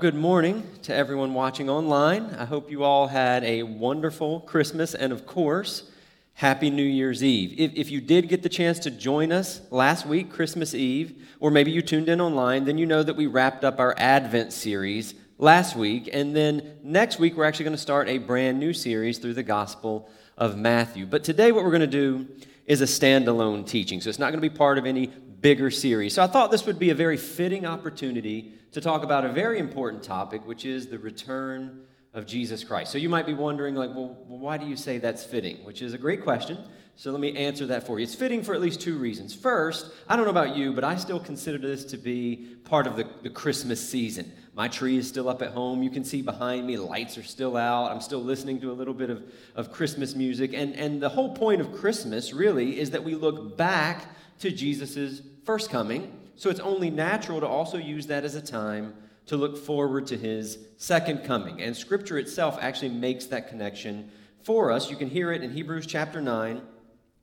Good morning to everyone watching online. I hope you all had a wonderful Christmas and, of course, Happy New Year's Eve. If, if, you did get the chance to join us last week, Christmas Eve, or maybe you tuned in online, then you know that we wrapped up our Advent series last week. And then next week, we're actually going to start a brand new series through the Gospel of Matthew. But today, what we're going to do is a standalone teaching. So it's not going to be part of any bigger series. So I thought this would be a very fitting opportunity to talk about a very important topic, which is the return of Jesus Christ. So you might be wondering, like, well, why do you say that's fitting? Which is a great question. So let me answer that for you. It's fitting for at least two reasons. First, I don't know about you, but I still consider this to be part of the, the Christmas season. My tree is still up at home. You can see behind me, lights are still out. I'm still listening to a little bit of, of Christmas music. And, and the whole point of Christmas, really, is that we look back to Jesus' first coming. So it's only natural to also use that as a time to look forward to his second coming. And scripture itself actually makes that connection for us. You can hear it in Hebrews chapter 9,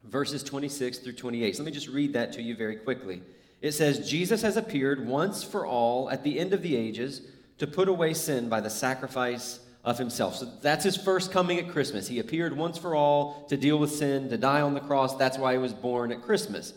verses 26 through 28. So let me just read that to you very quickly. It says, Jesus has appeared once for all at the end of the ages to put away sin by the sacrifice of himself. So that's his first coming at Christmas. He appeared once for all to deal with sin, to die on the cross. That's why he was born at Christmas.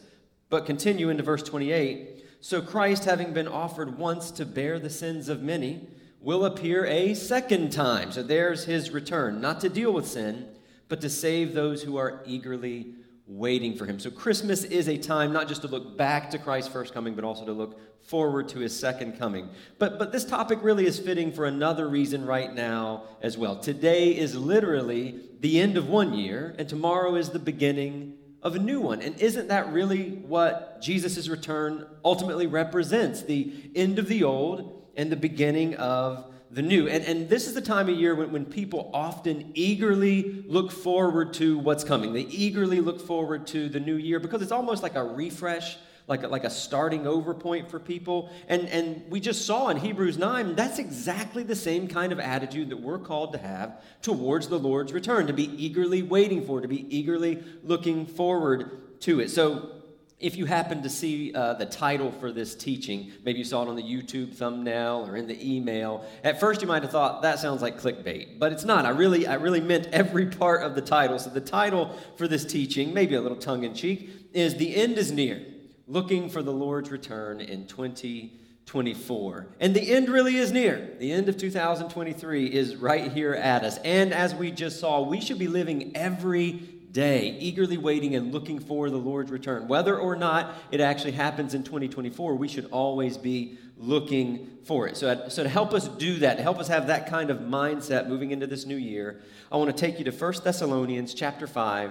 But continue into verse 28. So Christ, having been offered once to bear the sins of many, will appear a second time. So there's his return, not to deal with sin, but to save those who are eagerly waiting for him. So Christmas is a time not just to look back to Christ's first coming, but also to look forward to his second coming. But, but this topic really is fitting for another reason right now as well. Today is literally the end of one year, and tomorrow is the beginning of a new one. And isn't that really what Jesus' return ultimately represents? The end of the old and the beginning of the new. And, and this is the time of year when, when people often eagerly look forward to what's coming. They eagerly look forward to the new year because it's almost like a refresh like a, like a starting over point for people. And, and we just saw in Hebrews 9, that's exactly the same kind of attitude that we're called to have towards the Lord's return, to be eagerly waiting for, to be eagerly looking forward to it. So if you happen to see uh, the title for this teaching, maybe you saw it on the YouTube thumbnail or in the email. At first, you might have thought that sounds like clickbait, but it's not. I really, I really meant every part of the title. So the title for this teaching, maybe a little tongue in cheek, is "The End Is Near." Looking for the Lord's return in 2024. And the end really is near. The end of 2023 is right here at us. And as we just saw, we should be living every day, eagerly waiting and looking for the Lord's return. Whether or not it actually happens in 2024, we should always be looking for it. So, so to help us do that, to help us have that kind of mindset moving into this new year, I want to take you to 1 Thessalonians chapter 5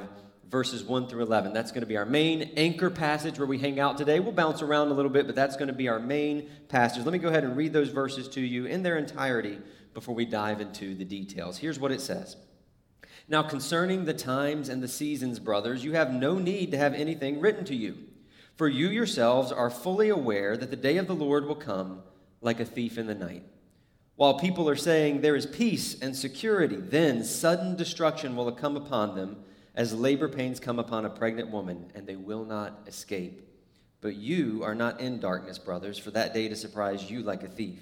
verses 1 through 11. That's going to be our main anchor passage where we hang out today. We'll bounce around a little bit, but that's going to be our main passage. Let me go ahead and read those verses to you in their entirety before we dive into the details. Here's what it says. Now, concerning the times and the seasons, brothers, you have no need to have anything written to you, for you yourselves are fully aware that the day of the Lord will come like a thief in the night. While people are saying there is peace and security, then sudden destruction will come upon them as labor pains come upon a pregnant woman, and they will not escape. But you are not in darkness, brothers, for that day to surprise you like a thief.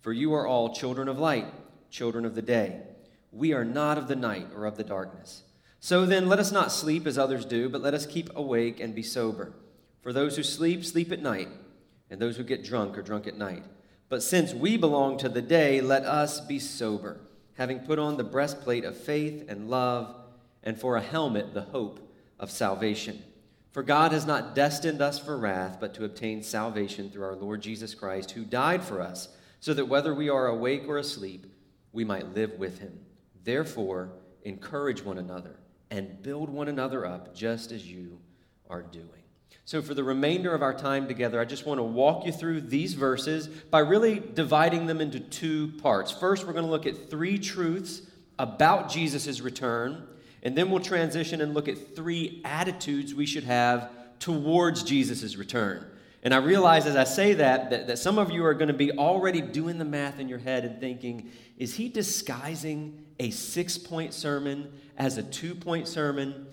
For you are all children of light, children of the day. We are not of the night or of the darkness. So then, let us not sleep as others do, but let us keep awake and be sober. For those who sleep, sleep at night, and those who get drunk are drunk at night. But since we belong to the day, let us be sober, having put on the breastplate of faith and love and for a helmet, the hope of salvation. For God has not destined us for wrath, but to obtain salvation through our Lord Jesus Christ, who died for us, so that whether we are awake or asleep, we might live with him. Therefore, encourage one another and build one another up, just as you are doing. So, for the remainder of our time together, I just want to walk you through these verses by really dividing them into two parts. First, we're going to look at three truths about Jesus' return. And then we'll transition and look at three attitudes we should have towards Jesus' return. And I realize as I say that, that, that some of you are going to be already doing the math in your head and thinking, is he disguising a six point sermon as a two point sermon?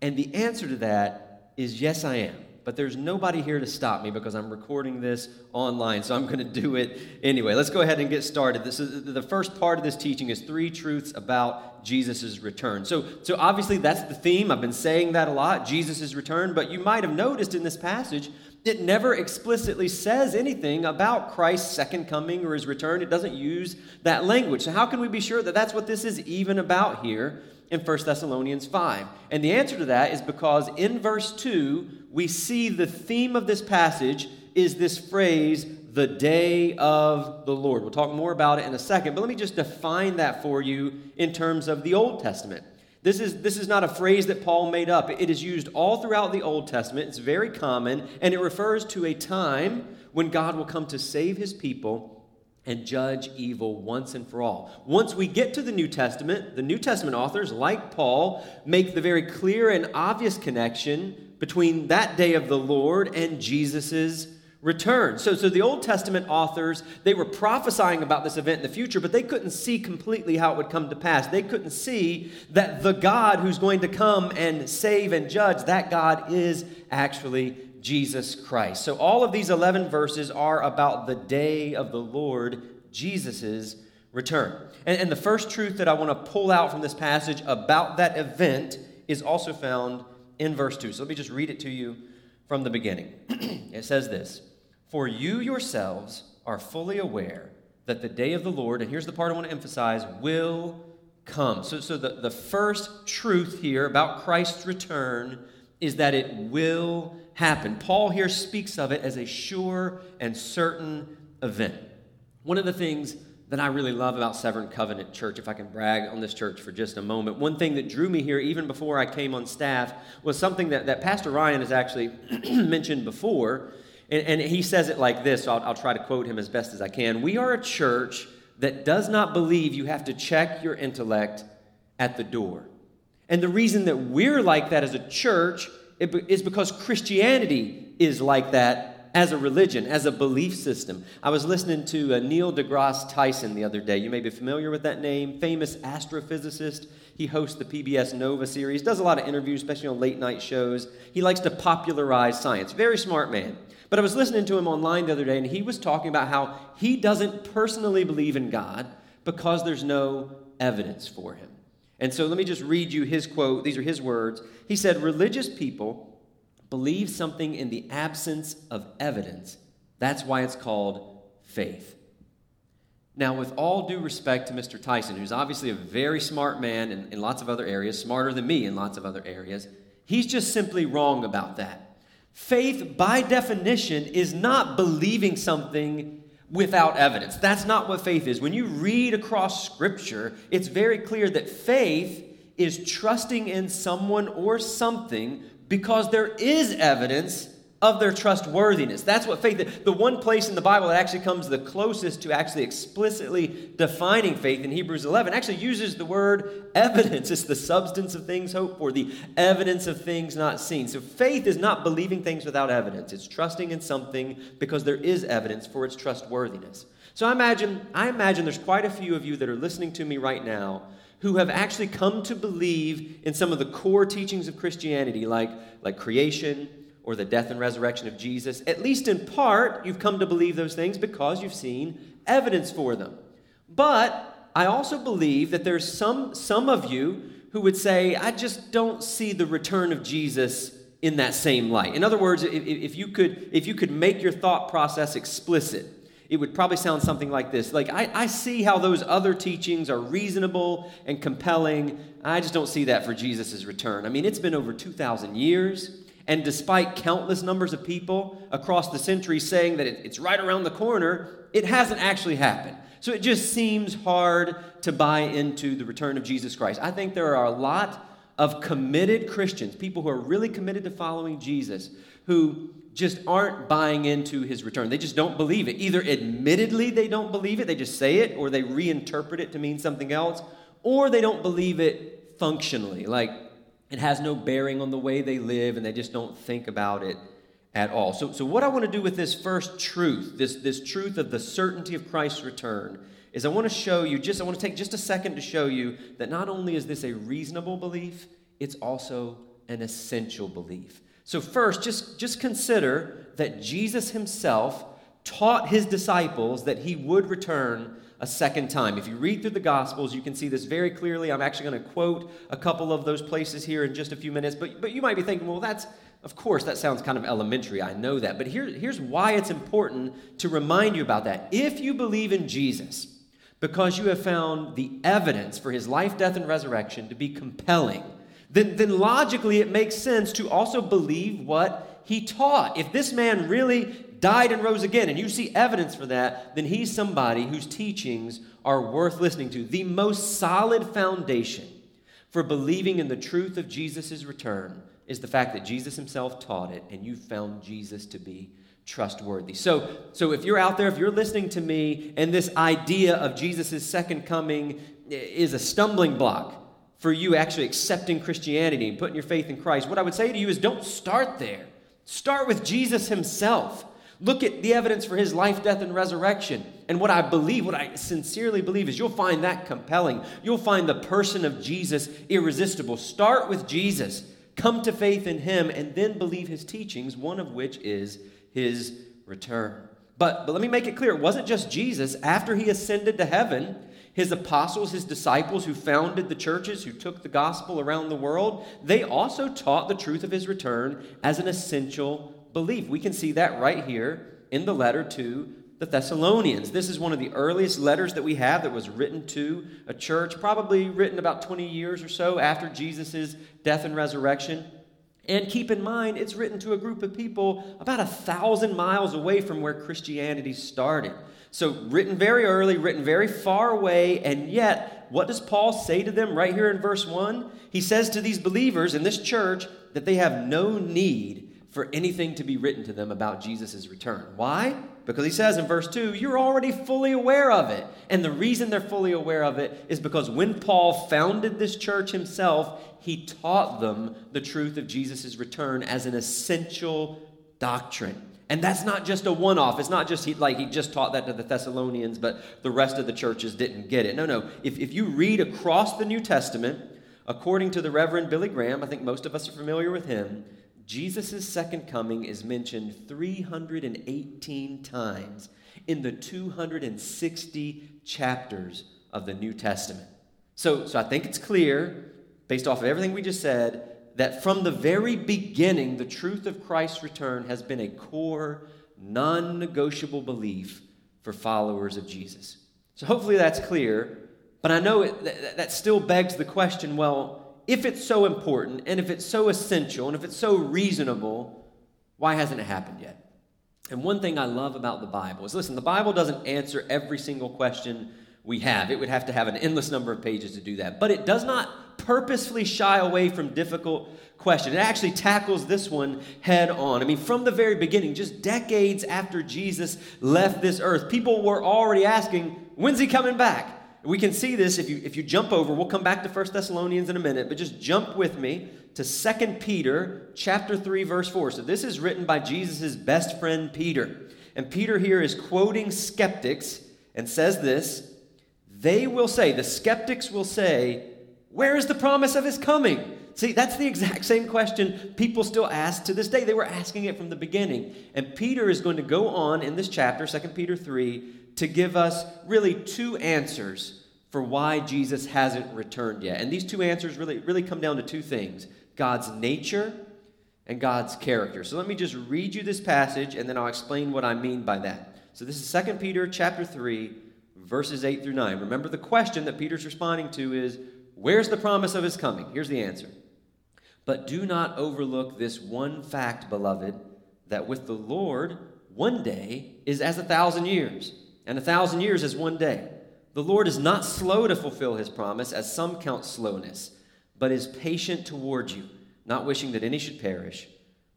And the answer to that is yes, I am. But there's nobody here to stop me because I'm recording this online, so I'm going to do it anyway. Let's go ahead and get started. This is the first part of this teaching is three truths about Jesus' return. So, so obviously that's the theme. I've been saying that a lot, Jesus' return, but you might have noticed in this passage it never explicitly says anything about Christ's second coming or his return. It doesn't use that language. So, how can we be sure that that's what this is even about here in 1 Thessalonians 5? And the answer to that is because in verse 2, we see the theme of this passage is this phrase, the day of the Lord. We'll talk more about it in a second, but let me just define that for you in terms of the Old Testament. This is, this is not a phrase that Paul made up. It is used all throughout the Old Testament. It's very common, and it refers to a time when God will come to save his people and judge evil once and for all. Once we get to the New Testament, the New Testament authors, like Paul, make the very clear and obvious connection between that day of the Lord and Jesus' return. So, so the Old Testament authors, they were prophesying about this event in the future, but they couldn't see completely how it would come to pass. They couldn't see that the God who's going to come and save and judge, that God is actually Jesus Christ. So all of these 11 verses are about the day of the Lord, Jesus' return. And, and the first truth that I want to pull out from this passage about that event is also found in verse 2. So let me just read it to you from the beginning. it says this for you yourselves are fully aware that the day of the Lord, and here's the part I want to emphasize, will come. So, so the, the first truth here about Christ's return is that it will happen. Paul here speaks of it as a sure and certain event. One of the things that I really love about Severn Covenant Church, if I can brag on this church for just a moment, one thing that drew me here even before I came on staff was something that, that Pastor Ryan has actually mentioned before and, and he says it like this, so I'll, I'll try to quote him as best as I can. We are a church that does not believe you have to check your intellect at the door. And the reason that we're like that as a church is because Christianity is like that as a religion, as a belief system. I was listening to uh, Neil deGrasse Tyson the other day. You may be familiar with that name, famous astrophysicist. He hosts the PBS Nova series, does a lot of interviews, especially on late night shows. He likes to popularize science. Very smart man. But I was listening to him online the other day, and he was talking about how he doesn't personally believe in God because there's no evidence for him. And so let me just read you his quote. These are his words. He said, Religious people believe something in the absence of evidence. That's why it's called faith. Now, with all due respect to Mr. Tyson, who's obviously a very smart man in, in lots of other areas, smarter than me in lots of other areas, he's just simply wrong about that. Faith, by definition, is not believing something without evidence. That's not what faith is. When you read across Scripture, it's very clear that faith is trusting in someone or something because there is evidence of their trustworthiness. That's what faith. The one place in the Bible that actually comes the closest to actually explicitly defining faith in Hebrews 11 actually uses the word evidence. It's the substance of things hoped for, the evidence of things not seen. So faith is not believing things without evidence. It's trusting in something because there is evidence for its trustworthiness. So I imagine I imagine there's quite a few of you that are listening to me right now who have actually come to believe in some of the core teachings of Christianity like like creation, or the death and resurrection of Jesus, at least in part, you've come to believe those things because you've seen evidence for them. But I also believe that there's some, some of you who would say, I just don't see the return of Jesus in that same light. In other words, if, if, you, could, if you could make your thought process explicit, it would probably sound something like this Like, I, I see how those other teachings are reasonable and compelling. I just don't see that for Jesus' return. I mean, it's been over 2,000 years. And despite countless numbers of people across the centuries saying that it's right around the corner, it hasn't actually happened. So it just seems hard to buy into the return of Jesus Christ. I think there are a lot of committed Christians, people who are really committed to following Jesus, who just aren't buying into his return. They just don't believe it. Either admittedly they don't believe it, they just say it, or they reinterpret it to mean something else, or they don't believe it functionally. Like, it has no bearing on the way they live, and they just don't think about it at all. So, so what I want to do with this first truth, this, this truth of the certainty of Christ's return, is I want to show you, just I want to take just a second to show you that not only is this a reasonable belief, it's also an essential belief. So, first, just, just consider that Jesus himself taught his disciples that he would return a second time. If you read through the Gospels, you can see this very clearly. I'm actually going to quote a couple of those places here in just a few minutes, but, but you might be thinking, well, that's, of course, that sounds kind of elementary. I know that. But here, here's why it's important to remind you about that. If you believe in Jesus, because you have found the evidence for his life, death, and resurrection to be compelling, then, then logically it makes sense to also believe what he taught. If this man really died and rose again, and you see evidence for that, then he's somebody whose teachings are worth listening to. The most solid foundation for believing in the truth of Jesus' return is the fact that Jesus himself taught it, and you found Jesus to be trustworthy. So, so if you're out there, if you're listening to me, and this idea of Jesus' second coming is a stumbling block for you actually accepting Christianity and putting your faith in Christ, what I would say to you is don't start there. Start with Jesus himself. Look at the evidence for his life, death, and resurrection. And what I believe, what I sincerely believe, is you'll find that compelling. You'll find the person of Jesus irresistible. Start with Jesus, come to faith in him, and then believe his teachings, one of which is his return. But, but let me make it clear it wasn't just Jesus. After he ascended to heaven, his apostles, his disciples who founded the churches, who took the gospel around the world, they also taught the truth of his return as an essential belief. We can see that right here in the letter to the Thessalonians. This is one of the earliest letters that we have that was written to a church, probably written about 20 years or so after Jesus' death and resurrection. And keep in mind, it's written to a group of people about a thousand miles away from where Christianity started. So, written very early, written very far away, and yet, what does Paul say to them right here in verse 1? He says to these believers in this church that they have no need for anything to be written to them about Jesus' return. Why? Because he says in verse 2, you're already fully aware of it. And the reason they're fully aware of it is because when Paul founded this church himself, he taught them the truth of Jesus' return as an essential doctrine. And that's not just a one off. It's not just he, like he just taught that to the Thessalonians, but the rest of the churches didn't get it. No, no. If, if you read across the New Testament, according to the Reverend Billy Graham, I think most of us are familiar with him, Jesus' second coming is mentioned 318 times in the 260 chapters of the New Testament. So, so I think it's clear, based off of everything we just said, that from the very beginning, the truth of Christ's return has been a core, non negotiable belief for followers of Jesus. So hopefully that's clear, but I know it, that, that still begs the question well, if it's so important and if it's so essential and if it's so reasonable, why hasn't it happened yet? And one thing I love about the Bible is listen, the Bible doesn't answer every single question we have. It would have to have an endless number of pages to do that. But it does not purposefully shy away from difficult questions. It actually tackles this one head on. I mean, from the very beginning, just decades after Jesus left this earth, people were already asking, when's he coming back? We can see this if you, if you jump over. We'll come back to 1 Thessalonians in a minute, but just jump with me to 2 Peter chapter 3 verse 4. So this is written by Jesus' best friend Peter. And Peter here is quoting skeptics and says this, they will say, the skeptics will say, where is the promise of his coming? See, that's the exact same question people still ask to this day. They were asking it from the beginning. And Peter is going to go on in this chapter, 2 Peter 3, to give us really two answers for why Jesus hasn't returned yet. And these two answers really, really come down to two things God's nature and God's character. So let me just read you this passage and then I'll explain what I mean by that. So this is 2 Peter chapter 3, verses 8 through 9. Remember the question that Peter's responding to is where's the promise of his coming? Here's the answer. But do not overlook this one fact, beloved, that with the Lord, one day is as a thousand years and a thousand years as one day. The Lord is not slow to fulfill his promise, as some count slowness, but is patient toward you, not wishing that any should perish,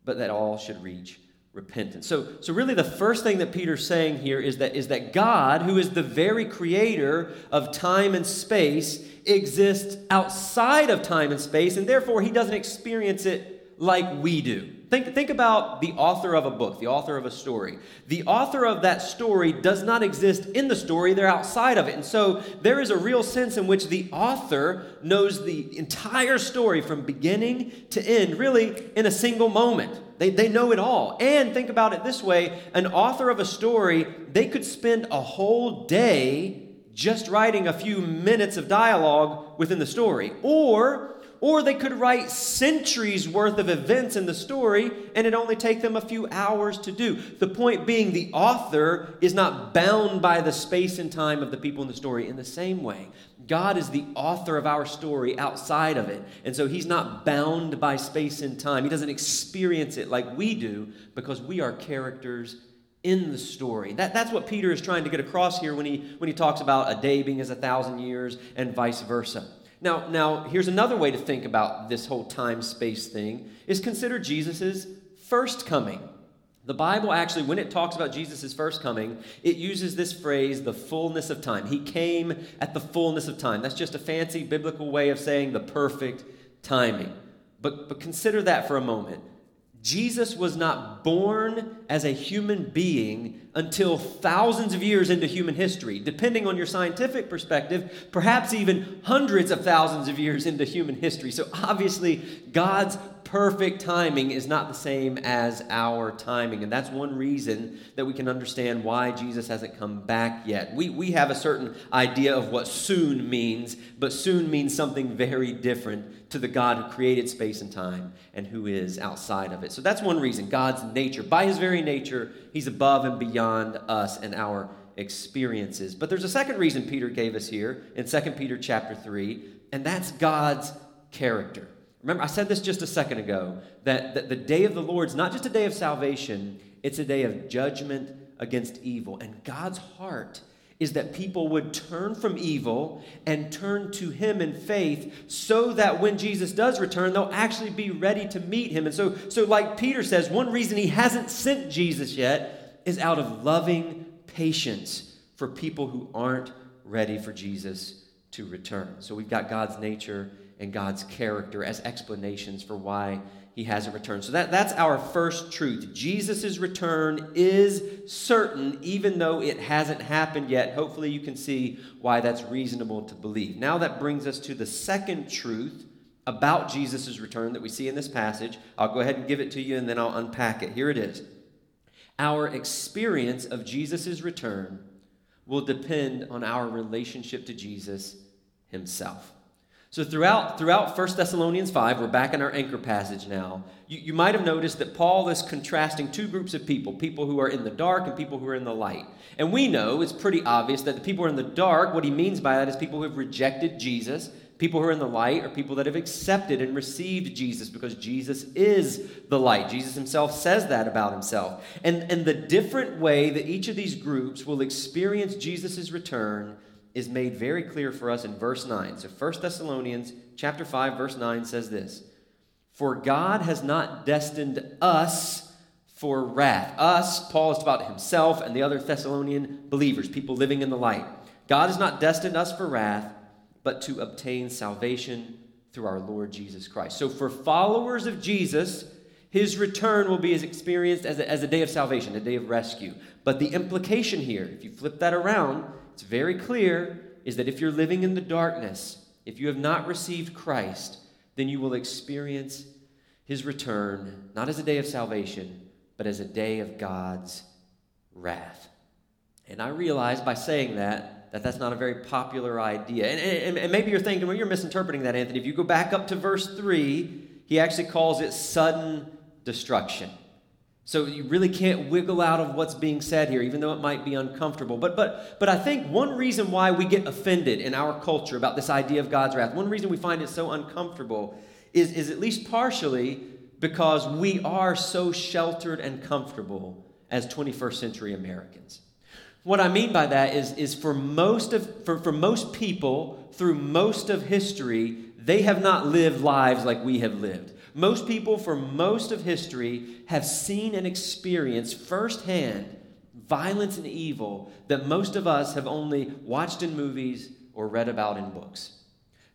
but that all should reach repentance. So, so really the first thing that Peter's saying here is that, is that God, who is the very creator of time and space, exists outside of time and space, and therefore he doesn't experience it like we do. Think, think about the author of a book, the author of a story. The author of that story does not exist in the story, they're outside of it. And so there is a real sense in which the author knows the entire story from beginning to end, really in a single moment. They, they know it all. And think about it this way an author of a story, they could spend a whole day just writing a few minutes of dialogue within the story. Or or they could write centuries worth of events in the story and it only take them a few hours to do. The point being, the author is not bound by the space and time of the people in the story in the same way. God is the author of our story outside of it. And so he's not bound by space and time. He doesn't experience it like we do because we are characters in the story. That, that's what Peter is trying to get across here when he, when he talks about a day being as a thousand years and vice versa. Now, now, here's another way to think about this whole time space thing is consider Jesus' first coming. The Bible actually, when it talks about Jesus' first coming, it uses this phrase, the fullness of time. He came at the fullness of time. That's just a fancy biblical way of saying the perfect timing. But, but consider that for a moment. Jesus was not born as a human being until thousands of years into human history. Depending on your scientific perspective, perhaps even hundreds of thousands of years into human history. So obviously, God's perfect timing is not the same as our timing. And that's one reason that we can understand why Jesus hasn't come back yet. We, we have a certain idea of what soon means, but soon means something very different to the God who created space and time and who is outside of it. So that's one reason God's nature, by his very nature, he's above and beyond us and our experiences. But there's a second reason Peter gave us here in 2 Peter chapter 3, and that's God's character. Remember, I said this just a second ago that, that the day of the Lord is not just a day of salvation, it's a day of judgment against evil. And God's heart is that people would turn from evil and turn to Him in faith so that when Jesus does return, they'll actually be ready to meet Him. And so, so like Peter says, one reason He hasn't sent Jesus yet is out of loving patience for people who aren't ready for Jesus to return. So we've got God's nature and God's character as explanations for why he hasn't returned. So that, that's our first truth. Jesus' return is certain, even though it hasn't happened yet. Hopefully, you can see why that's reasonable to believe. Now, that brings us to the second truth about Jesus' return that we see in this passage. I'll go ahead and give it to you and then I'll unpack it. Here it is. Our experience of Jesus' return will depend on our relationship to Jesus himself. So throughout, throughout 1 Thessalonians 5, we're back in our anchor passage now. You, you might have noticed that Paul is contrasting two groups of people, people who are in the dark and people who are in the light. And we know, it's pretty obvious, that the people who are in the dark, what he means by that is people who have rejected Jesus. People who are in the light are people that have accepted and received Jesus because Jesus is the light. Jesus himself says that about himself. And, and the different way that each of these groups will experience Jesus' return is made very clear for us in verse 9. So 1 Thessalonians chapter 5 verse 9 says this: "For God has not destined us for wrath." Us, Paul is about himself and the other Thessalonian believers, people living in the light. God has not destined us for wrath, but to obtain salvation through our Lord Jesus Christ. So for followers of Jesus, his return will be as experienced as a, as a day of salvation, a day of rescue. But the implication here, if you flip that around, it's very clear is that if you're living in the darkness, if you have not received Christ, then you will experience his return not as a day of salvation, but as a day of God's wrath. And I realize by saying that, that that's not a very popular idea. And, and, and, maybe you're thinking, well, you're misinterpreting that, Anthony. If you go back up to verse 3, he actually calls it sudden destruction. So you really can't wiggle out of what's being said here, even though it might be uncomfortable. But, but, but I think one reason why we get offended in our culture about this idea of God's wrath, one reason we find it so uncomfortable is, is at least partially because we are so sheltered and comfortable as 21st century Americans. What I mean by that is, is for, most of, for, for most people, through most of history, they have not lived lives like we have lived. Most people, for most of history, have seen and experienced firsthand violence and evil that most of us have only watched in movies or read about in books.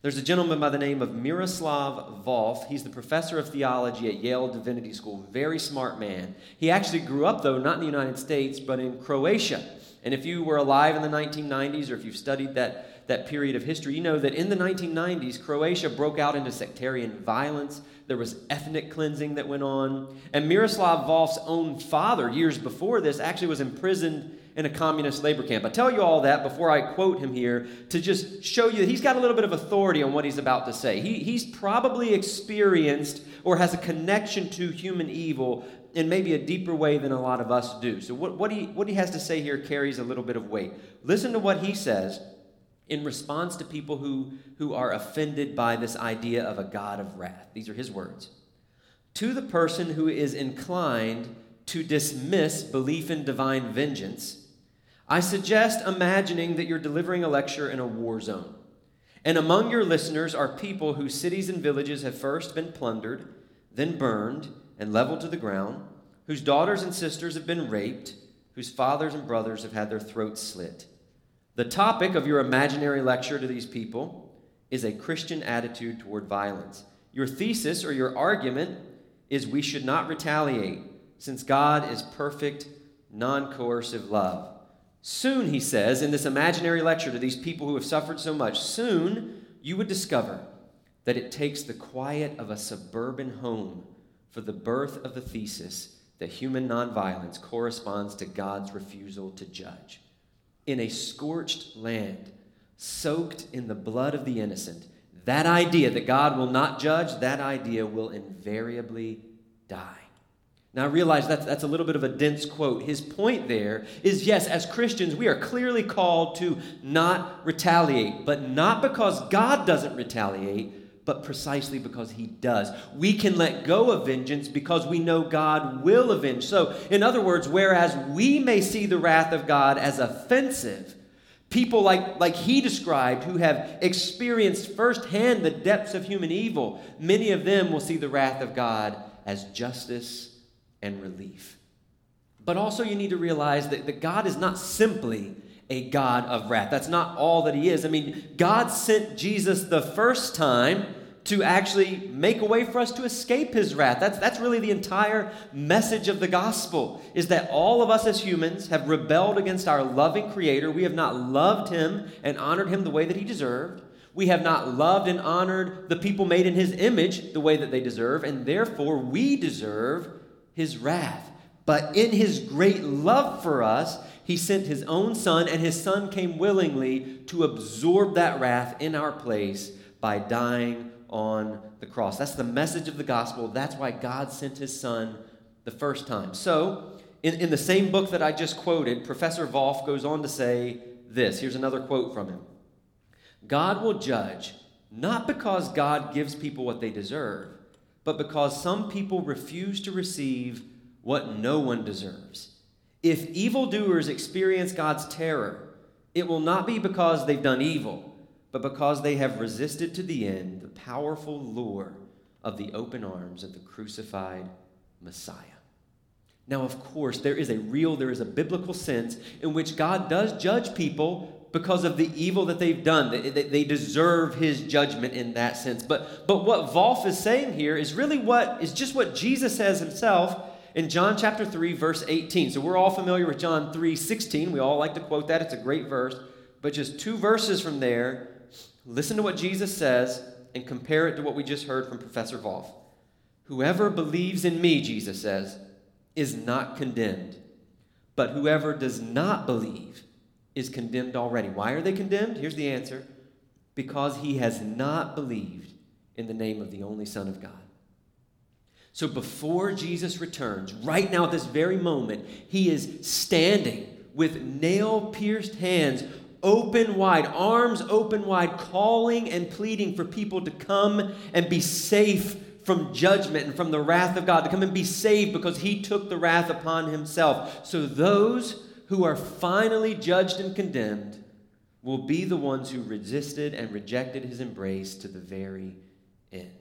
There's a gentleman by the name of Miroslav Volf. He's the professor of theology at Yale Divinity School. Very smart man. He actually grew up, though, not in the United States, but in Croatia. And if you were alive in the 1990s or if you've studied that, that period of history, you know that in the 1990s, Croatia broke out into sectarian violence. There was ethnic cleansing that went on. And Miroslav Volf's own father, years before this, actually was imprisoned in a communist labor camp. I tell you all that before I quote him here to just show you that he's got a little bit of authority on what he's about to say. He, he's probably experienced or has a connection to human evil in maybe a deeper way than a lot of us do. So, what, what, he, what he has to say here carries a little bit of weight. Listen to what he says in response to people who, who are offended by this idea of a God of wrath. These are his words. To the person who is inclined to dismiss belief in divine vengeance, I suggest imagining that you're delivering a lecture in a war zone. And among your listeners are people whose cities and villages have first been plundered, then burned and leveled to the ground, whose daughters and sisters have been raped, whose fathers and brothers have had their throats slit. The topic of your imaginary lecture to these people is a Christian attitude toward violence. Your thesis or your argument is we should not retaliate, since God is perfect, non coercive love. Soon, he says, in this imaginary lecture to these people who have suffered so much, soon you would discover that it takes the quiet of a suburban home for the birth of the thesis that human nonviolence corresponds to God's refusal to judge. In a scorched land, soaked in the blood of the innocent, that idea that God will not judge, that idea will invariably die. Now, I realize that's, that's a little bit of a dense quote. His point there is yes, as Christians, we are clearly called to not retaliate, but not because God doesn't retaliate, but precisely because He does. We can let go of vengeance because we know God will avenge. So, in other words, whereas we may see the wrath of God as offensive, people like, like he described who have experienced firsthand the depths of human evil, many of them will see the wrath of God as justice and relief. But also, you need to realize that, that God is not simply a God of wrath. That's not all that He is. I mean, God sent Jesus the first time to actually make a way for us to escape his wrath. That's, that's really the entire message of the gospel, is that all of us as humans have rebelled against our loving creator. We have not loved him and honored him the way that he deserved. We have not loved and honored the people made in his image the way that they deserve, and therefore we deserve his wrath. But in his great love for us, he sent his own son, and his son came willingly to absorb that wrath in our place by dying on the cross. That's the message of the gospel. That's why God sent his son the first time. So, in, in the same book that I just quoted, Professor Volf goes on to say this. Here's another quote from him God will judge not because God gives people what they deserve but because some people refuse to receive what no one deserves. If evildoers experience God's terror, it will not be because they've done evil, but because they have resisted to the end the powerful lure of the open arms of the crucified Messiah. Now, of course, there is a real, there is a biblical sense in which God does judge people because of the evil that they've done. They, they, deserve his judgment in that sense. But, but what Volf is saying here is really what is just what Jesus says himself in John chapter 3, verse 18. So we're all familiar with John 3, 16. We all like to quote that. It's a great verse. But just two verses from there, listen to what Jesus says and compare it to what we just heard from Professor Volf. Whoever believes in me, Jesus says, is not condemned. But whoever does not believe is condemned already. Why are they condemned? Here's the answer because he has not believed in the name of the only Son of God. So before Jesus returns, right now at this very moment, he is standing with nail pierced hands open wide, arms open wide, calling and pleading for people to come and be safe from judgment and from the wrath of God, to come and be saved because he took the wrath upon himself. So those who are finally judged and condemned will be the ones who resisted and rejected his embrace to the very end.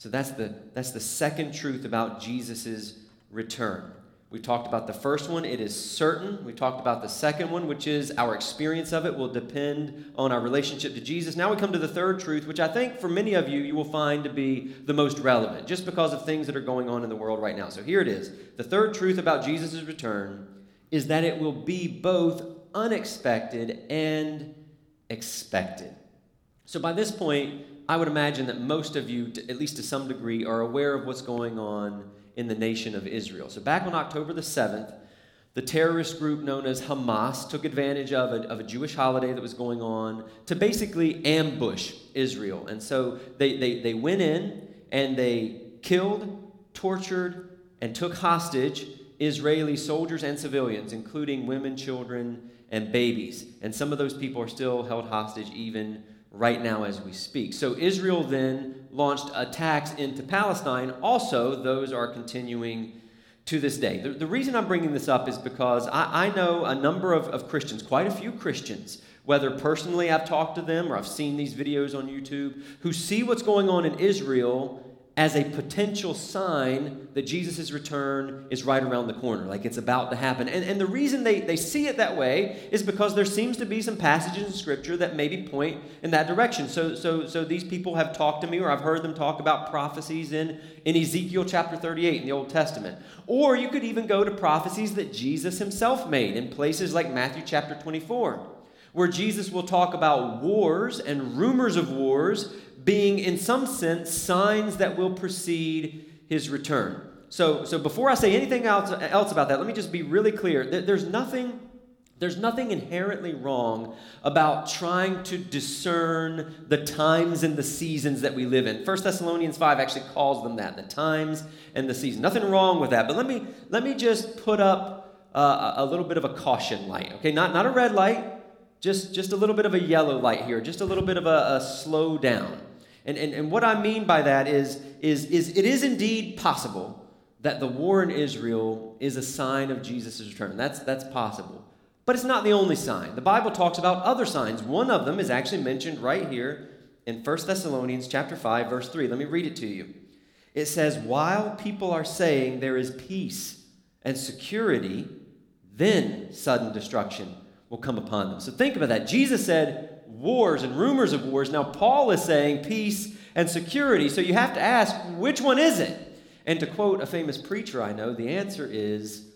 So that's the, that's the second truth about Jesus' return. We talked about the first one, it is certain. We talked about the second one, which is our experience of it will depend on our relationship to Jesus. Now we come to the third truth, which I think for many of you, you will find to be the most relevant, just because of things that are going on in the world right now. So here it is. The third truth about Jesus' return is that it will be both unexpected and expected. So by this point, I would imagine that most of you, at least to some degree, are aware of what's going on in the nation of Israel. So back on October the 7th, the terrorist group known as Hamas took advantage of a, of a Jewish holiday that was going on to basically ambush Israel. And so they, they, they went in and they killed, tortured, and took hostage Israeli soldiers and civilians, including women, children, and babies. And some of those people are still held hostage even right now as we speak. So Israel then launched attacks into Palestine. Also, those are continuing to this day. The, the reason I'm bringing this up is because I, I know a number of, of Christians, quite a few Christians, whether personally I've talked to them or I've seen these videos on YouTube, who see what's going on in Israel as a potential sign that Jesus' return is right around the corner, like it's about to happen. And, and the reason they, they see it that way is because there seems to be some passages in Scripture that maybe point in that direction. So, so, so these people have talked to me, or I've heard them talk about prophecies in, in Ezekiel chapter 38 in the Old Testament. Or you could even go to prophecies that Jesus himself made in places like Matthew chapter 24 where Jesus will talk about wars and rumors of wars being, in some sense, signs that will precede his return. So, so before I say anything else, else about that, let me just be really clear. There's nothing, there's nothing inherently wrong about trying to discern the times and the seasons that we live in. 1 Thessalonians 5 actually calls them that, the times and the seasons. Nothing wrong with that. But let me, let me just put up uh, a little bit of a caution light, okay? Not, not a red light, just, just a little bit of a yellow light here, just a little bit of a, a slow down. And, and, and what I mean by that is, is, is it is indeed possible that the war in Israel is a sign of Jesus' return. That's, that's possible. But it's not the only sign. The Bible talks about other signs. One of them is actually mentioned right here in 1 Thessalonians chapter 5, verse 3. Let me read it to you. It says, While people are saying there is peace and security, then sudden destruction will come upon them. So think about that. Jesus said, wars and rumors of wars. Now, Paul is saying peace and security. So you have to ask, which one is it? And to quote a famous preacher I know, the answer is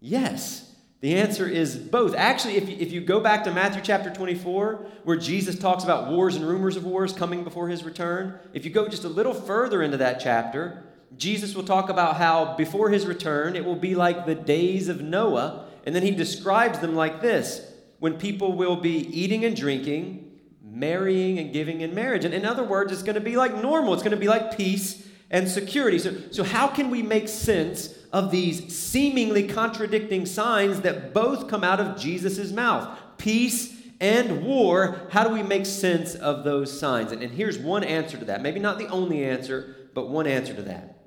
yes. The answer is both. Actually, if you, if you go back to Matthew chapter 24, where Jesus talks about wars and rumors of wars coming before his return, if you go just a little further into that chapter, Jesus will talk about how before his return, it will be like the days of Noah. And then he describes them like this when people will be eating and drinking, marrying and giving in marriage. And in other words, it's going to be like normal, it's going to be like peace and security. So, so how can we make sense of these seemingly contradicting signs that both come out of Jesus' mouth? Peace and war. How do we make sense of those signs? And, and here's one answer to that. Maybe not the only answer, but one answer to that.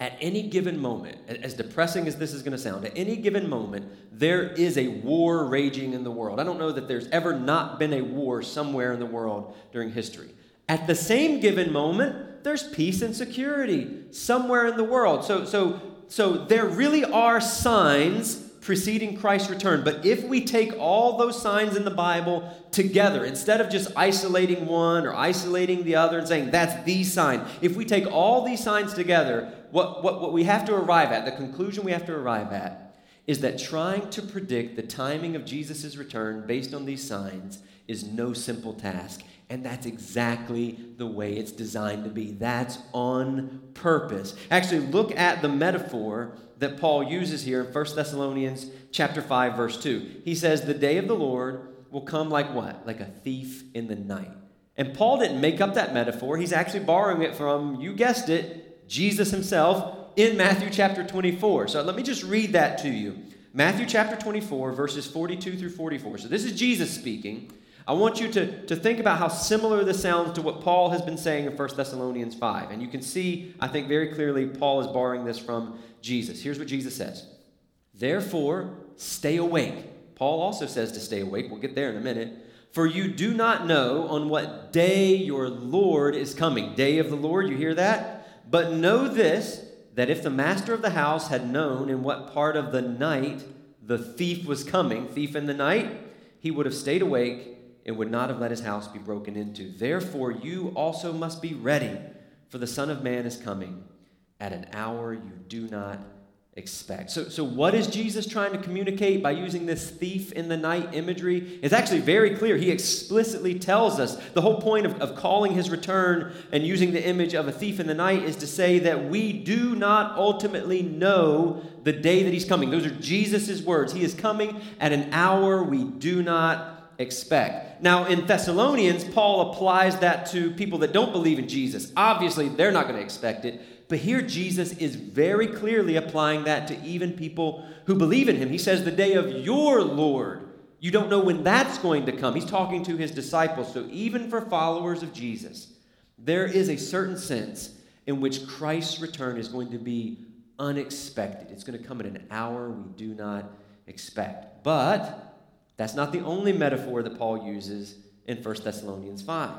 At any given moment, as depressing as this is going to sound, at any given moment, there is a war raging in the world. I don't know that there's ever not been a war somewhere in the world during history. At the same given moment, there's peace and security somewhere in the world. So, so, so there really are signs preceding Christ's return. But if we take all those signs in the Bible together, instead of just isolating one or isolating the other and saying that's the sign, if we take all these signs together, what, what, what we have to arrive at, the conclusion we have to arrive at, is that trying to predict the timing of Jesus' return based on these signs is no simple task. And that's exactly the way it's designed to be. That's on purpose. Actually, look at the metaphor that Paul uses here in 1 Thessalonians chapter 5 verse 2. He says the day of the Lord will come like what? Like a thief in the night. And Paul didn't make up that metaphor. He's actually borrowing it from, you guessed it, Jesus himself in Matthew chapter 24. So let me just read that to you. Matthew chapter 24, verses 42 through 44. So this is Jesus speaking. I want you to, to think about how similar this sounds to what Paul has been saying in 1 Thessalonians 5. And you can see, I think, very clearly, Paul is borrowing this from Jesus. Here's what Jesus says Therefore, stay awake. Paul also says to stay awake. We'll get there in a minute. For you do not know on what day your Lord is coming. Day of the Lord, you hear that? But know this that if the master of the house had known in what part of the night the thief was coming, thief in the night, he would have stayed awake and would not have let his house be broken into. Therefore, you also must be ready, for the Son of Man is coming at an hour you do not expect. So, so what is Jesus trying to communicate by using this thief in the night imagery? It's actually very clear. He explicitly tells us the whole point of, of calling his return and using the image of a thief in the night is to say that we do not ultimately know the day that he's coming. Those are Jesus' words. He is coming at an hour we do not expect. Now, in Thessalonians, Paul applies that to people that don't believe in Jesus. Obviously, they're not going to expect it. But here, Jesus is very clearly applying that to even people who believe in him. He says, The day of your Lord. You don't know when that's going to come. He's talking to his disciples. So, even for followers of Jesus, there is a certain sense in which Christ's return is going to be unexpected. It's going to come at an hour we do not expect. But that's not the only metaphor that Paul uses in 1 Thessalonians 5.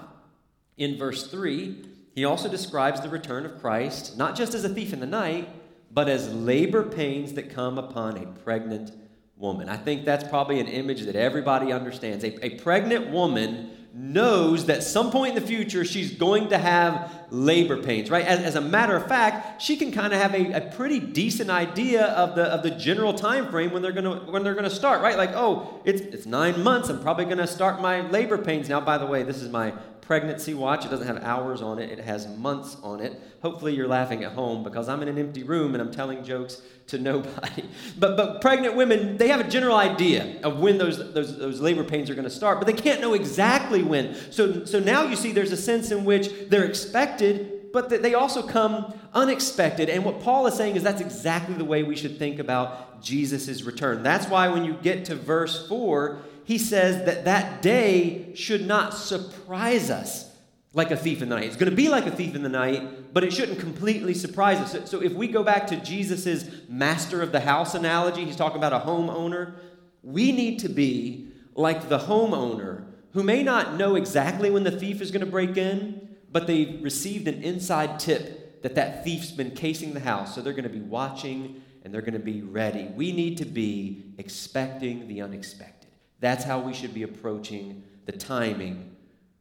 In verse 3, he also describes the return of Christ not just as a thief in the night, but as labor pains that come upon a pregnant woman. I think that's probably an image that everybody understands. A, a pregnant woman knows that some point in the future she's going to have labor pains, right? As, as a matter of fact, she can kind of have a, a pretty decent idea of the of the general time frame when they're gonna when they're gonna start, right? Like, oh, it's it's nine months. I'm probably gonna start my labor pains now. By the way, this is my pregnancy watch. It doesn't have hours on it, it has months on it. Hopefully, you're laughing at home because I'm in an empty room and I'm telling jokes to nobody. But, but pregnant women, they have a general idea of when those, those, those labor pains are going to start, but they can't know exactly when. So, so now you see there's a sense in which they're expected, but they also come unexpected. And what Paul is saying is that's exactly the way we should think about Jesus' return. That's why when you get to verse 4, he says that that day should not surprise us like a thief in the night. It's going to be like a thief in the night, but it shouldn't completely surprise us. So if we go back to Jesus' master of the house analogy, he's talking about a homeowner. We need to be like the homeowner who may not know exactly when the thief is going to break in, but they received an inside tip that that thief's been casing the house. So they're going to be watching and they're going to be ready. We need to be expecting the unexpected. That's how we should be approaching the timing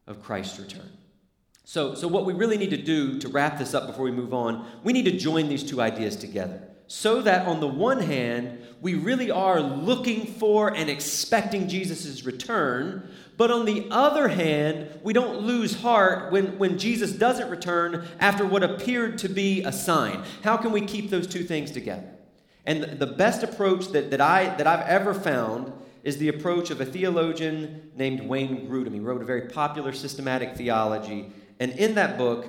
of Christ's return. So, so, what we really need to do to wrap this up before we move on, we need to join these two ideas together. So that on the one hand, we really are looking for and expecting Jesus' return, but on the other hand, we don't lose heart when, when Jesus doesn't return after what appeared to be a sign. How can we keep those two things together? And the best approach that, that, I, that I've ever found is the approach of a theologian named Wayne Grudem. He wrote a very popular systematic theology. And in that book,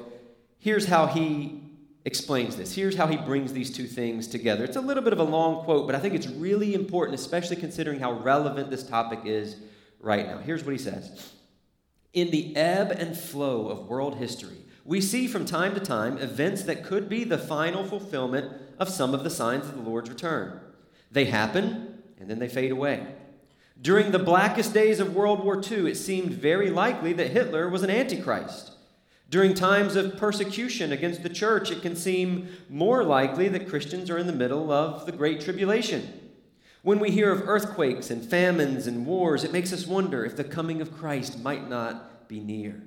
here's how he explains this. Here's how he brings these two things together. It's a little bit of a long quote, but I think it's really important, especially considering how relevant this topic is right now. Here's what he says In the ebb and flow of world history, we see from time to time events that could be the final fulfillment of some of the signs of the Lord's return. They happen and then they fade away. During the blackest days of World War II, it seemed very likely that Hitler was an antichrist. During times of persecution against the church, it can seem more likely that Christians are in the middle of the Great Tribulation. When we hear of earthquakes and famines and wars, it makes us wonder if the coming of Christ might not be near.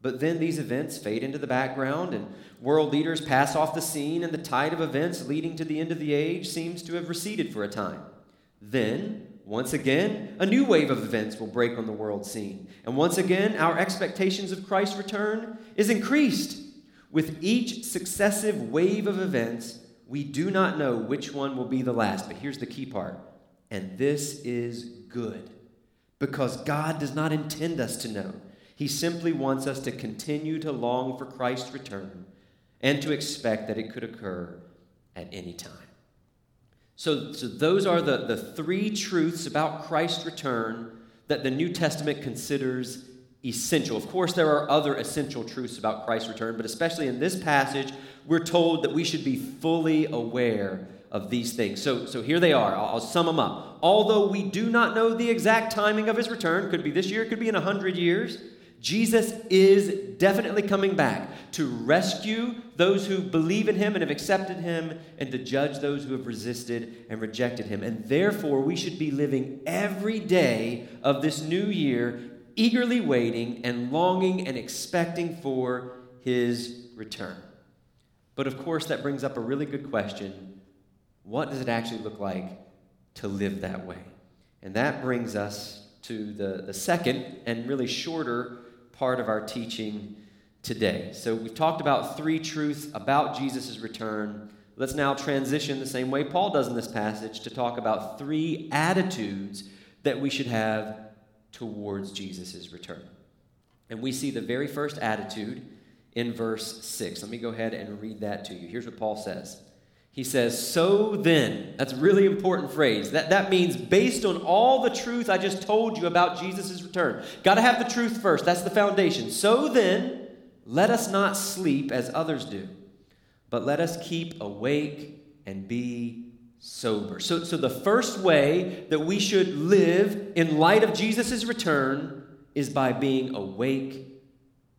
But then these events fade into the background, and world leaders pass off the scene, and the tide of events leading to the end of the age seems to have receded for a time. Then, once again, a new wave of events will break on the world scene. And once again, our expectations of Christ's return is increased. With each successive wave of events, we do not know which one will be the last. But here's the key part. And this is good because God does not intend us to know. He simply wants us to continue to long for Christ's return and to expect that it could occur at any time. So, so those are the, the three truths about Christ's return that the New Testament considers essential. Of course, there are other essential truths about Christ's return, but especially in this passage, we're told that we should be fully aware of these things. So, so here they are. I'll, I'll sum them up. Although we do not know the exact timing of his return, could be this year, could be in a hundred years, Jesus is definitely coming back to rescue those who believe in him and have accepted him, and to judge those who have resisted and rejected him. And therefore, we should be living every day of this new year eagerly waiting and longing and expecting for his return. But of course, that brings up a really good question what does it actually look like to live that way? And that brings us to the, the second and really shorter part of our teaching today. So we've talked about three truths about Jesus' return. Let's now transition the same way Paul does in this passage to talk about three attitudes that we should have towards Jesus' return. And we see the very first attitude in verse 6. Let me go ahead and read that to you. Here's what Paul says. He says, So then, that's a really important phrase. That, that means based on all the truth I just told you about Jesus' return. Got to have the truth first. That's the foundation. So then, let us not sleep as others do, but let us keep awake and be sober. So, so the first way that we should live in light of Jesus' return is by being awake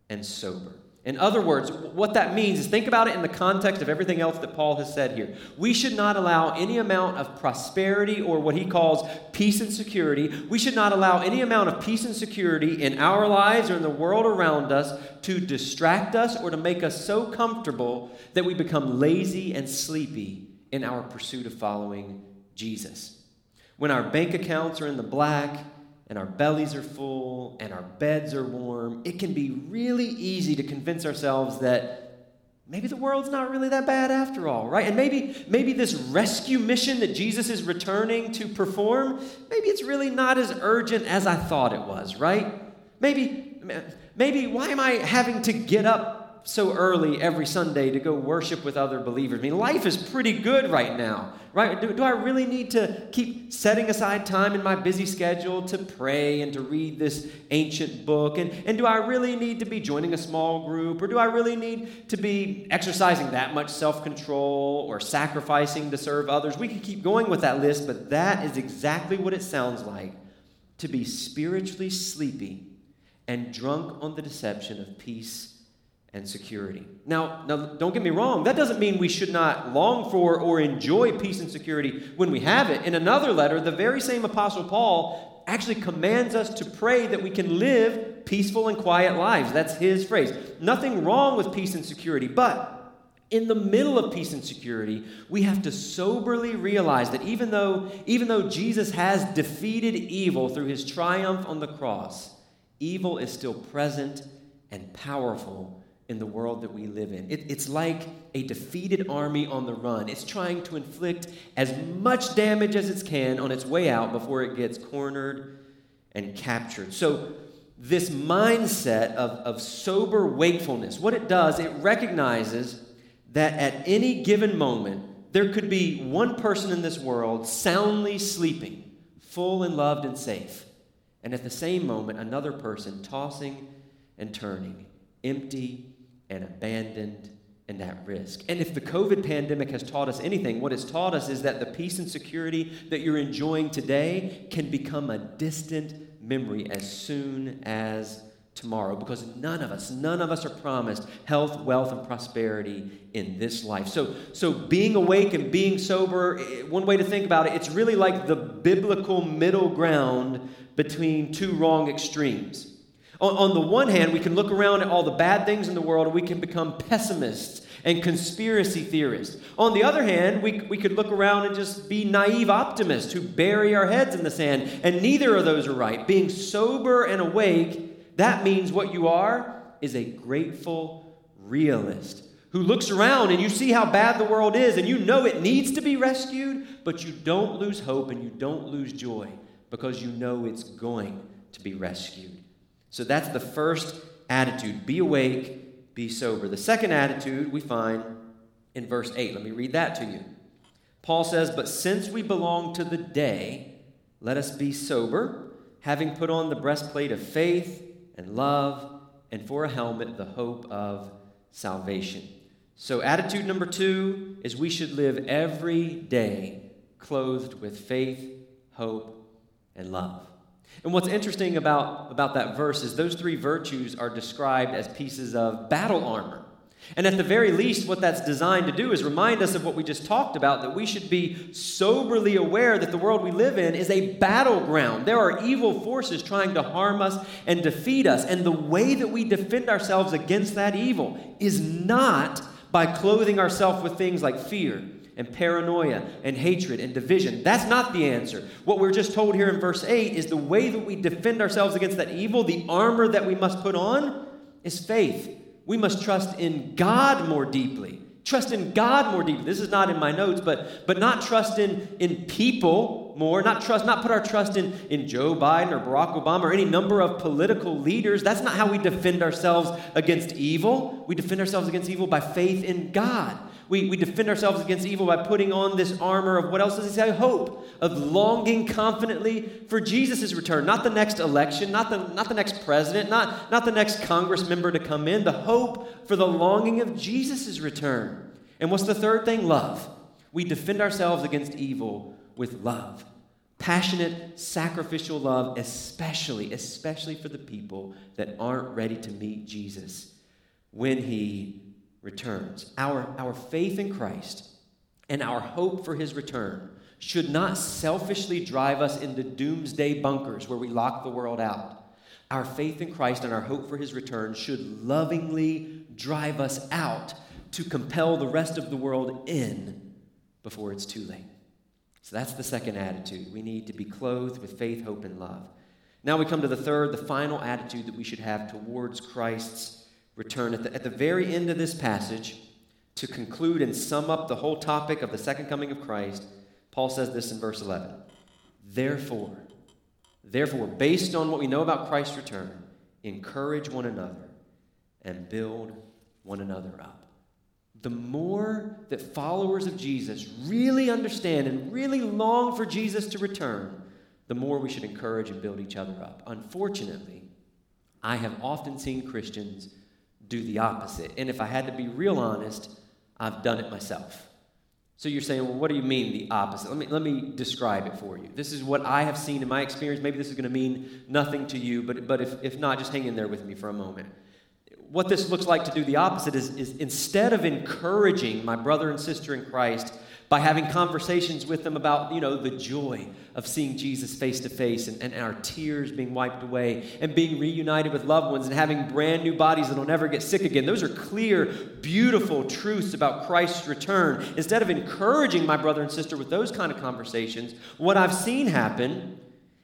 and sober. In other words, what that means is think about it in the context of everything else that Paul has said here. We should not allow any amount of prosperity or what he calls peace and security. We should not allow any amount of peace and security in our lives or in the world around us to distract us or to make us so comfortable that we become lazy and sleepy in our pursuit of following Jesus. When our bank accounts are in the black, and our bellies are full and our beds are warm, it can be really easy to convince ourselves that maybe the world's not really that bad after all, right? And maybe maybe this rescue mission that Jesus is returning to perform, maybe it's really not as urgent as I thought it was, right? Maybe maybe why am I having to get up so early every Sunday to go worship with other believers. I mean, life is pretty good right now, right? Do, do, I really need to keep setting aside time in my busy schedule to pray and to read this ancient book? And, and do I really need to be joining a small group? Or do I really need to be exercising that much self control or sacrificing to serve others? We could keep going with that list, but that is exactly what it sounds like to be spiritually sleepy and drunk on the deception of peace and security. Now, now, don't get me wrong, that doesn't mean we should not long for or enjoy peace and security when we have it. In another letter, the very same Apostle Paul actually commands us to pray that we can live peaceful and quiet lives. That's his phrase. Nothing wrong with peace and security, but in the middle of peace and security, we have to soberly realize that even though, even though Jesus has defeated evil through his triumph on the cross, evil is still present and powerful in the world that we live in. It, it's like a defeated army on the run. It's trying to inflict as much damage as it can on its way out before it gets cornered and captured. So, this mindset of, of sober wakefulness, what it does, it recognizes that at any given moment, there could be one person in this world soundly sleeping, full and loved and safe, and at the same moment, another person tossing and turning, empty and abandoned and at risk. And if the COVID pandemic has taught us anything, what it's taught us is that the peace and security that you're enjoying today can become a distant memory as soon as tomorrow because none of us none of us are promised health wealth and prosperity in this life so so being awake and being sober eh, one way to think about it it's really like the biblical middle ground between two wrong extremes on, on the one hand, we can look around at all the bad things in the world and we can become pessimists and conspiracy theorists. On the other hand, we, we could look around and just be naive optimists who bury our heads in the sand. And neither of those are right. Being sober and awake, that means what you are is a grateful realist who looks around and you see how bad the world is and you know it needs to be rescued, but you don't lose hope and you don't lose joy because you know it's going to be rescued. So that's the first attitude be awake, be sober. The second attitude we find in verse 8. Let me read that to you. Paul says, But since we belong to the day, let us be sober, having put on the breastplate of faith and love, and for a helmet, the hope of salvation. So, attitude number two is we should live every day clothed with faith, hope, and love. And what's interesting about, about that verse is those three virtues are described as pieces of battle armor. And at the very least, what that's designed to do is remind us of what we just talked about that we should be soberly aware that the world we live in is a battleground. There are evil forces trying to harm us and defeat us. And the way that we defend ourselves against that evil is not by clothing ourselves with things like fear and paranoia and hatred and division. That's not the answer. What we're just told here in verse 8 is the way that we defend ourselves against that evil, the armor that we must put on, is faith. We must trust in God more deeply. Trust in God more deeply. This is not in my notes, but, but not trust in, in people more, not trust, not put our trust in, in Joe Biden or Barack Obama or any number of political leaders. That's not how we defend ourselves against evil. We defend ourselves against evil by faith in God. We, we defend ourselves against evil by putting on this armor of what else does he say? Hope, of longing confidently for Jesus' return. Not the next election, not the, not the next president, not, not the next Congress member to come in. The hope for the longing of Jesus' return. And what's the third thing? Love. We defend ourselves against evil with love. Passionate, sacrificial love, especially, especially for the people that aren't ready to meet Jesus when he returns. Our, our faith in Christ and our hope for his return should not selfishly drive us into doomsday bunkers where we lock the world out. Our faith in Christ and our hope for his return should lovingly drive us out to compel the rest of the world in before it's too late. So that's the second attitude. We need to be clothed with faith, hope, and love. Now we come to the third, the final attitude that we should have towards Christ's return. At the, at the very end of this passage, to conclude and sum up the whole topic of the second coming of Christ, Paul says this in verse 11. Therefore, therefore, based on what we know about Christ's return, encourage one another and build one another up. The more that followers of Jesus really understand and really long for Jesus to return, the more we should encourage and build each other up. Unfortunately, I have often seen Christians do the opposite. And if I had to be real honest, I've done it myself. So you're saying, well, what do you mean the opposite? Let me, let me describe it for you. This is what I have seen in my experience. Maybe this is going to mean nothing to you, but, but if, if not, just hang in there with me for a moment. What this looks like to do the opposite is, is instead of encouraging my brother and sister in Christ by having conversations with them about, you know, the joy of seeing Jesus face to face and, our tears being wiped away and being reunited with loved ones and having brand new bodies that'll never get sick again. Those are clear, beautiful truths about Christ's return. Instead of encouraging my brother and sister with those kind of conversations, what I've seen happen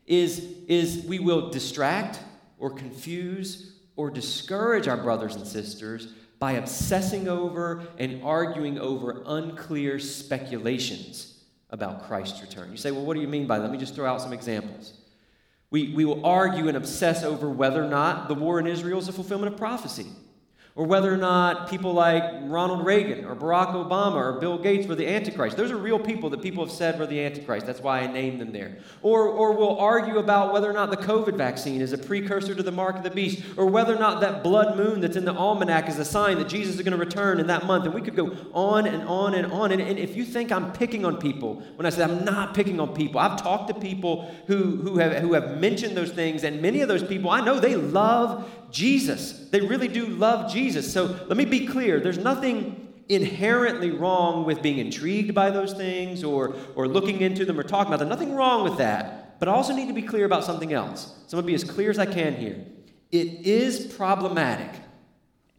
is, is we will distract or confuse or discourage our brothers and sisters by obsessing over and arguing over unclear speculations about Christ's return. You say, well, what do you mean by that? Let me just throw out some examples. We, we will argue and obsess over whether or not the war in Israel is a fulfillment of prophecy or whether or not people like Ronald Reagan or Barack Obama or Bill Gates were the Antichrist. Those are real people that people have said were the Antichrist. That's why I named them there. Or, or we'll argue about whether or not the COVID vaccine is a precursor to the mark of the beast, or whether or not that blood moon that's in the almanac is a sign that Jesus is going to return in that month. And we could go on and on and on. And, and if you think I'm picking on people, when I say I'm not picking on people, I've talked to people who, who, have, who have mentioned those things, and many of those people I know they love Jesus. They really do love Jesus. So let me be clear there's nothing inherently wrong with being intrigued by those things or, or looking into them or talking about them. Nothing wrong with that. But I also need to be clear about something else. So I'm going to be as clear as I can here. It is problematic.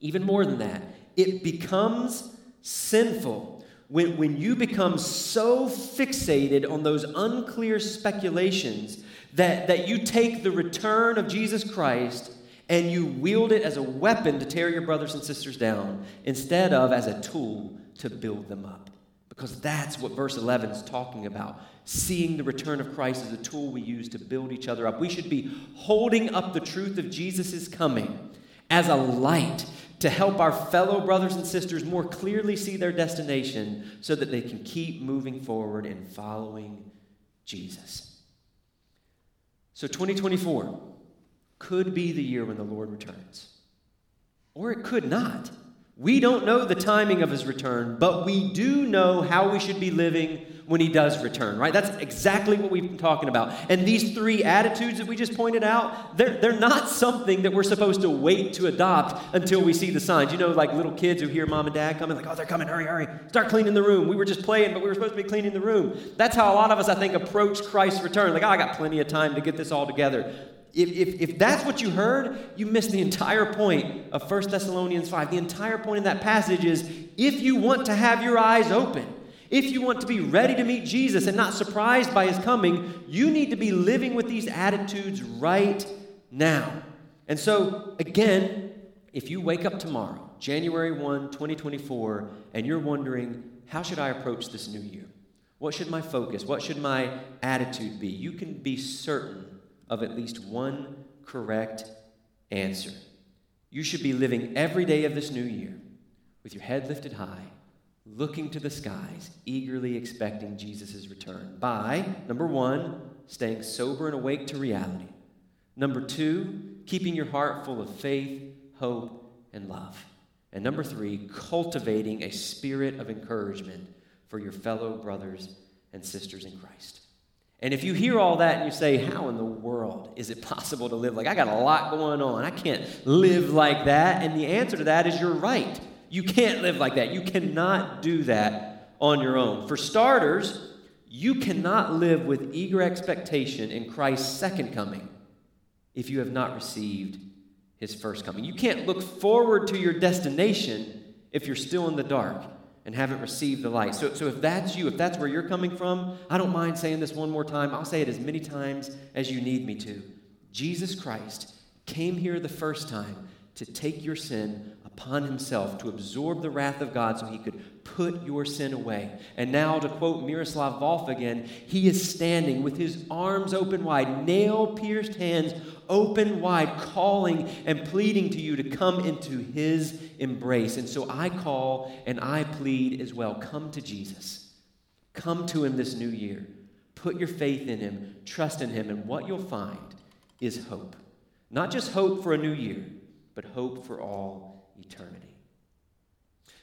Even more than that, it becomes sinful when, when you become so fixated on those unclear speculations that, that you take the return of Jesus Christ and you wield it as a weapon to tear your brothers and sisters down instead of as a tool to build them up. Because that's what verse 11 is talking about. Seeing the return of Christ as a tool we use to build each other up. We should be holding up the truth of Jesus' coming as a light to help our fellow brothers and sisters more clearly see their destination so that they can keep moving forward and following Jesus. So, 2024 could be the year when the Lord returns. Or it could not. We don't know the timing of his return, but we do know how we should be living when he does return, right? That's exactly what we've been talking about. And these three attitudes that we just pointed out, they're, they're not something that we're supposed to wait to adopt until we see the signs. You know, like little kids who hear mom and dad coming, like, oh, they're coming, hurry, hurry, start cleaning the room. We were just playing, but we were supposed to be cleaning the room. That's how a lot of us, I think, approach Christ's return. Like, oh, I got plenty of time to get this all together. If, if, if that's what you heard, you missed the entire point of 1 Thessalonians 5. The entire point in that passage is if you want to have your eyes open, if you want to be ready to meet Jesus and not surprised by his coming, you need to be living with these attitudes right now. And so, again, if you wake up tomorrow, January 1, 2024, and you're wondering, how should I approach this new year? What should my focus, what should my attitude be? You can be certain of at least one correct answer. You should be living every day of this new year with your head lifted high, looking to the skies, eagerly expecting Jesus' return by, number one, staying sober and awake to reality. Number two, keeping your heart full of faith, hope, and love. And number three, cultivating a spirit of encouragement for your fellow brothers and sisters in Christ. And if you hear all that and you say, How in the world is it possible to live like I got a lot going on? I can't live like that. And the answer to that is you're right. You can't live like that. You cannot do that on your own. For starters, you cannot live with eager expectation in Christ's second coming if you have not received his first coming. You can't look forward to your destination if you're still in the dark and haven't received the light. So, so if that's you, if that's where you're coming from, I don't mind saying this one more time. I'll say it as many times as you need me to. Jesus Christ came here the first time to take your sin upon himself, to absorb the wrath of God so he could put your sin away. And now, to quote Miroslav Volf again, he is standing with his arms open wide, nail pierced hands open wide, calling and pleading to you to come into his embrace. And so I call and I plead as well come to Jesus. Come to him this new year. Put your faith in him, trust in him, and what you'll find is hope. Not just hope for a new year, but hope for all eternity.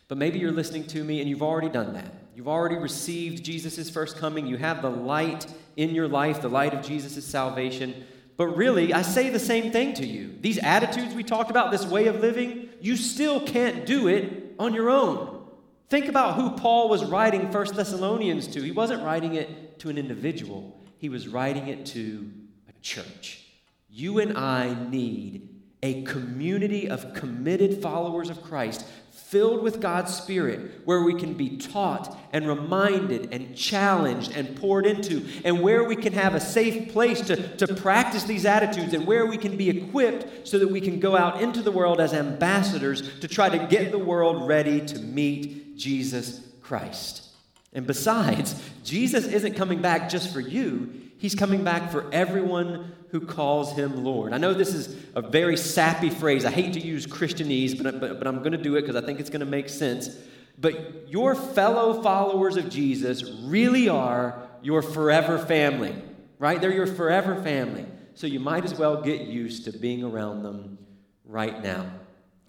But maybe you're listening to me and you've already done that. You've already received Jesus' first coming. You have the light in your life, the light of Jesus' salvation. But really, I say the same thing to you. These attitudes we talked about, this way of living, you still can't do it on your own. Think about who Paul was writing First Thessalonians to. He wasn't writing it to an individual, he was writing it to a church. You and I need a community of committed followers of Christ filled with God's Spirit, where we can be taught and reminded and challenged and poured into, and where we can have a safe place to, to practice these attitudes, and where we can be equipped so that we can go out into the world as ambassadors to try to get the world ready to meet Jesus Christ. And besides, Jesus isn't coming back just for you, He's coming back for everyone who calls him Lord. I know this is a very sappy phrase. I hate to use Christianese, but, but, but I'm going to do it because I think it's going to make sense. But your fellow followers of Jesus really are your forever family, right? They're your forever family. So you might as well get used to being around them right now.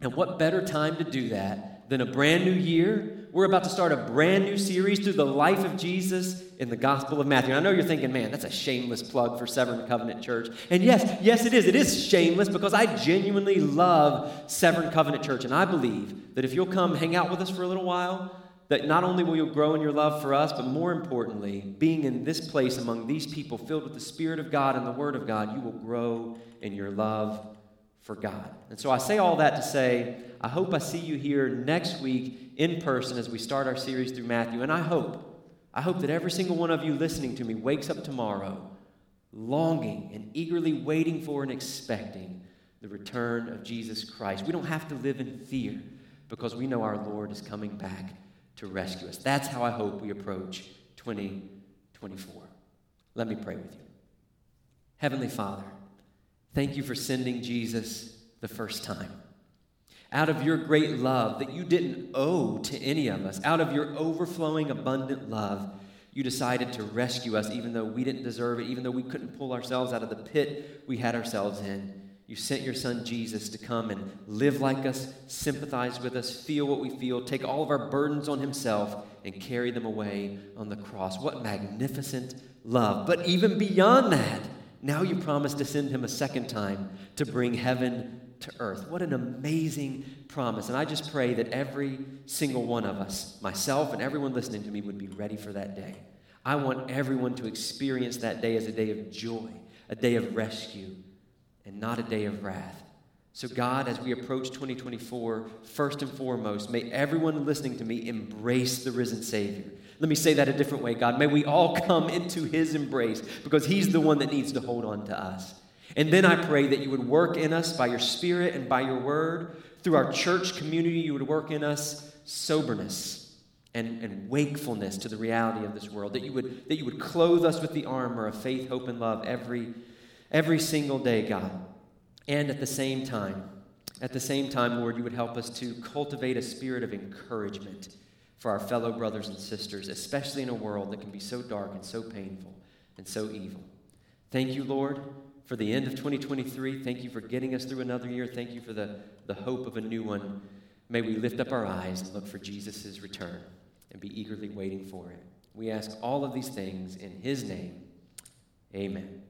And what better time to do that than a brand new year we're about to start a brand new series through the life of Jesus in the Gospel of Matthew. And I know you're thinking, man, that's a shameless plug for Severn Covenant Church. And yes, yes, it is. It is shameless because I genuinely love Severn Covenant Church. And I believe that if you'll come hang out with us for a little while, that not only will you grow in your love for us, but more importantly, being in this place among these people filled with the Spirit of God and the Word of God, you will grow in your love for God. And so I say all that to say, I hope I see you here next week in person as we start our series through Matthew. And I hope, I hope that every single one of you listening to me wakes up tomorrow longing and eagerly waiting for and expecting the return of Jesus Christ. We don't have to live in fear because we know our Lord is coming back to rescue us. That's how I hope we approach 2024. Let me pray with you. Heavenly Father, thank you for sending Jesus the first time out of your great love that you didn't owe to any of us, out of your overflowing, abundant love, you decided to rescue us even though we didn't deserve it, even though we couldn't pull ourselves out of the pit we had ourselves in. You sent your son Jesus to come and live like us, sympathize with us, feel what we feel, take all of our burdens on himself, and carry them away on the cross. What magnificent love. But even beyond that, now you promise to send him a second time to bring heaven to earth. What an amazing promise. And I just pray that every single one of us, myself and everyone listening to me, would be ready for that day. I want everyone to experience that day as a day of joy, a day of rescue, and not a day of wrath. So, God, as we approach 2024, first and foremost, may everyone listening to me embrace the risen Savior. Let me say that a different way, God. May we all come into His embrace because He's the one that needs to hold on to us. And then I pray that you would work in us by your Spirit and by your word. Through our church community, you would work in us soberness and, and wakefulness to the reality of this world. That you, would, that you would clothe us with the armor of faith, hope, and love every, every single day, God. And at the same time, at the same time, Lord, you would help us to cultivate a spirit of encouragement for our fellow brothers and sisters, especially in a world that can be so dark and so painful and so evil. Thank you, Lord for the end of 2023. Thank you for getting us through another year. Thank you for the, the hope of a new one. May we lift up our eyes and look for Jesus' return and be eagerly waiting for it. We ask all of these things in his name. Amen.